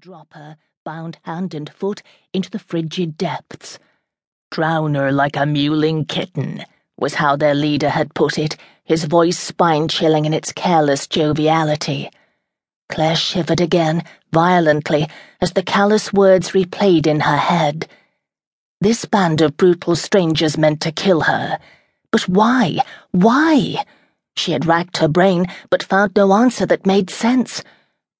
drop her, bound hand and foot, into the frigid depths. Drown her like a mewling kitten, was how their leader had put it, his voice spine chilling in its careless joviality. Claire shivered again, violently, as the callous words replayed in her head. This band of brutal strangers meant to kill her. But why? Why? She had racked her brain, but found no answer that made sense.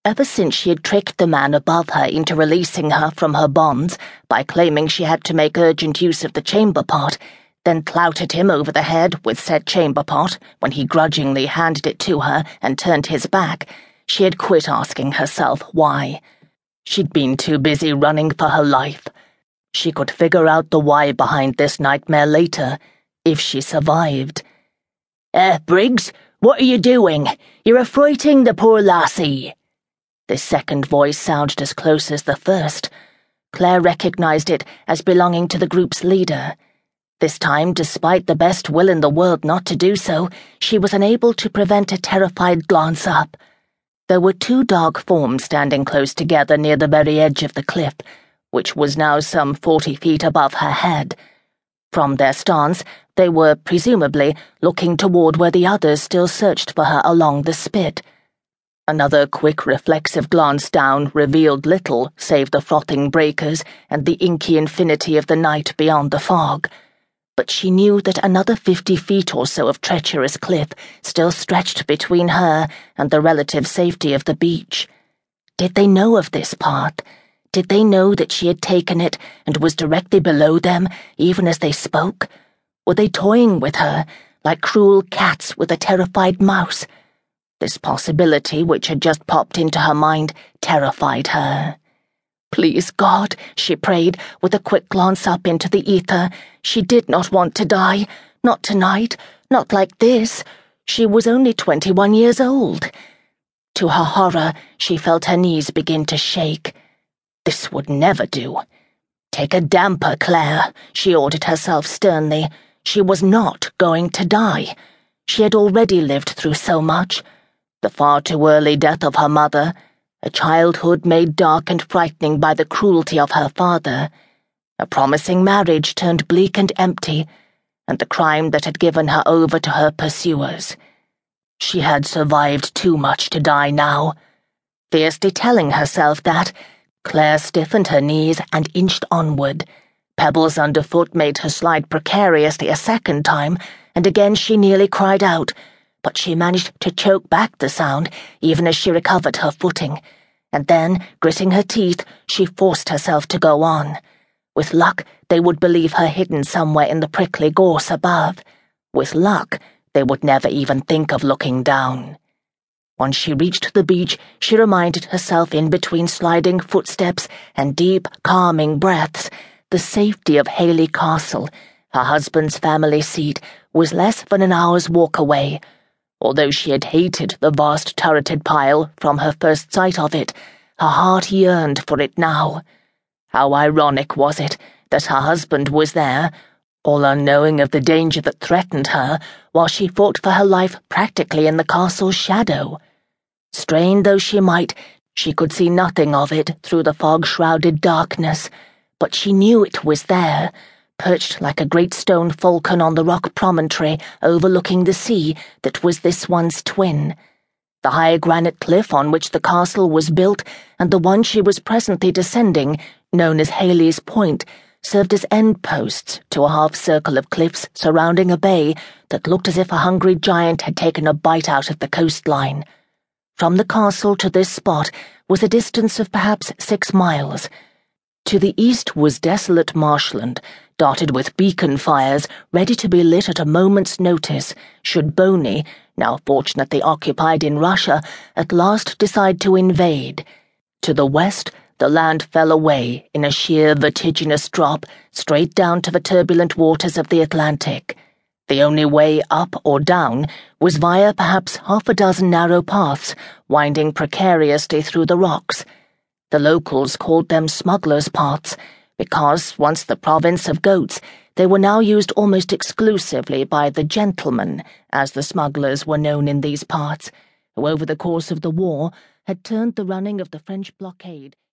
Ever since she had tricked the man above her into releasing her from her bonds by claiming she had to make urgent use of the chamber pot, then clouted him over the head with said chamber pot when he grudgingly handed it to her and turned his back, she had quit asking herself why. She'd been too busy running for her life. She could figure out the why behind this nightmare later, if she survived. Eh, Briggs, what are you doing? You're affrighting the poor lassie. The second voice sounded as close as the first. Claire recognized it as belonging to the group's leader. This time, despite the best will in the world not to do so, she was unable to prevent a terrified glance up. There were two dark forms standing close together near the very edge of the cliff, which was now some forty feet above her head. From their stance, they were, presumably, looking toward where the others still searched for her along the spit. Another quick, reflexive glance down revealed little save the frothing breakers and the inky infinity of the night beyond the fog. But she knew that another fifty feet or so of treacherous cliff still stretched between her and the relative safety of the beach. Did they know of this path? Did they know that she had taken it and was directly below them, even as they spoke? Were they toying with her, like cruel cats with a terrified mouse? This possibility, which had just popped into her mind, terrified her. Please, God, she prayed, with a quick glance up into the ether. She did not want to die. Not tonight. Not like this. She was only twenty-one years old. To her horror, she felt her knees begin to shake. This would never do. Take a damper, Claire, she ordered herself sternly. She was not going to die. She had already lived through so much the far too early death of her mother, a childhood made dark and frightening by the cruelty of her father, a promising marriage turned bleak and empty, and the crime that had given her over to her pursuers. She had survived too much to die now. Fiercely telling herself that, Claire stiffened her knees and inched onward. Pebbles underfoot made her slide precariously a second time, and again she nearly cried out but she managed to choke back the sound even as she recovered her footing, and then, gritting her teeth, she forced herself to go on. With luck, they would believe her hidden somewhere in the prickly gorse above. With luck, they would never even think of looking down. Once she reached the beach, she reminded herself in between sliding footsteps and deep, calming breaths, the safety of Haley Castle, her husband's family seat, was less than an hour's walk away Although she had hated the vast turreted pile from her first sight of it, her heart yearned for it now. How ironic was it that her husband was there, all unknowing of the danger that threatened her, while she fought for her life practically in the castle's shadow. Strain though she might, she could see nothing of it through the fog shrouded darkness, but she knew it was there perched like a great stone falcon on the rock promontory overlooking the sea that was this one's twin. The high granite cliff on which the castle was built and the one she was presently descending, known as Haley's Point, served as end posts to a half circle of cliffs surrounding a bay that looked as if a hungry giant had taken a bite out of the coastline. From the castle to this spot was a distance of perhaps six miles. To the east was desolate marshland, dotted with beacon fires ready to be lit at a moment's notice should Boney, now fortunately occupied in Russia, at last decide to invade. To the west, the land fell away in a sheer vertiginous drop straight down to the turbulent waters of the Atlantic. The only way up or down was via perhaps half a dozen narrow paths winding precariously through the rocks. The locals called them smugglers' paths because, once the province of goats, they were now used almost exclusively by the gentlemen, as the smugglers were known in these parts, who over the course of the war had turned the running of the French blockade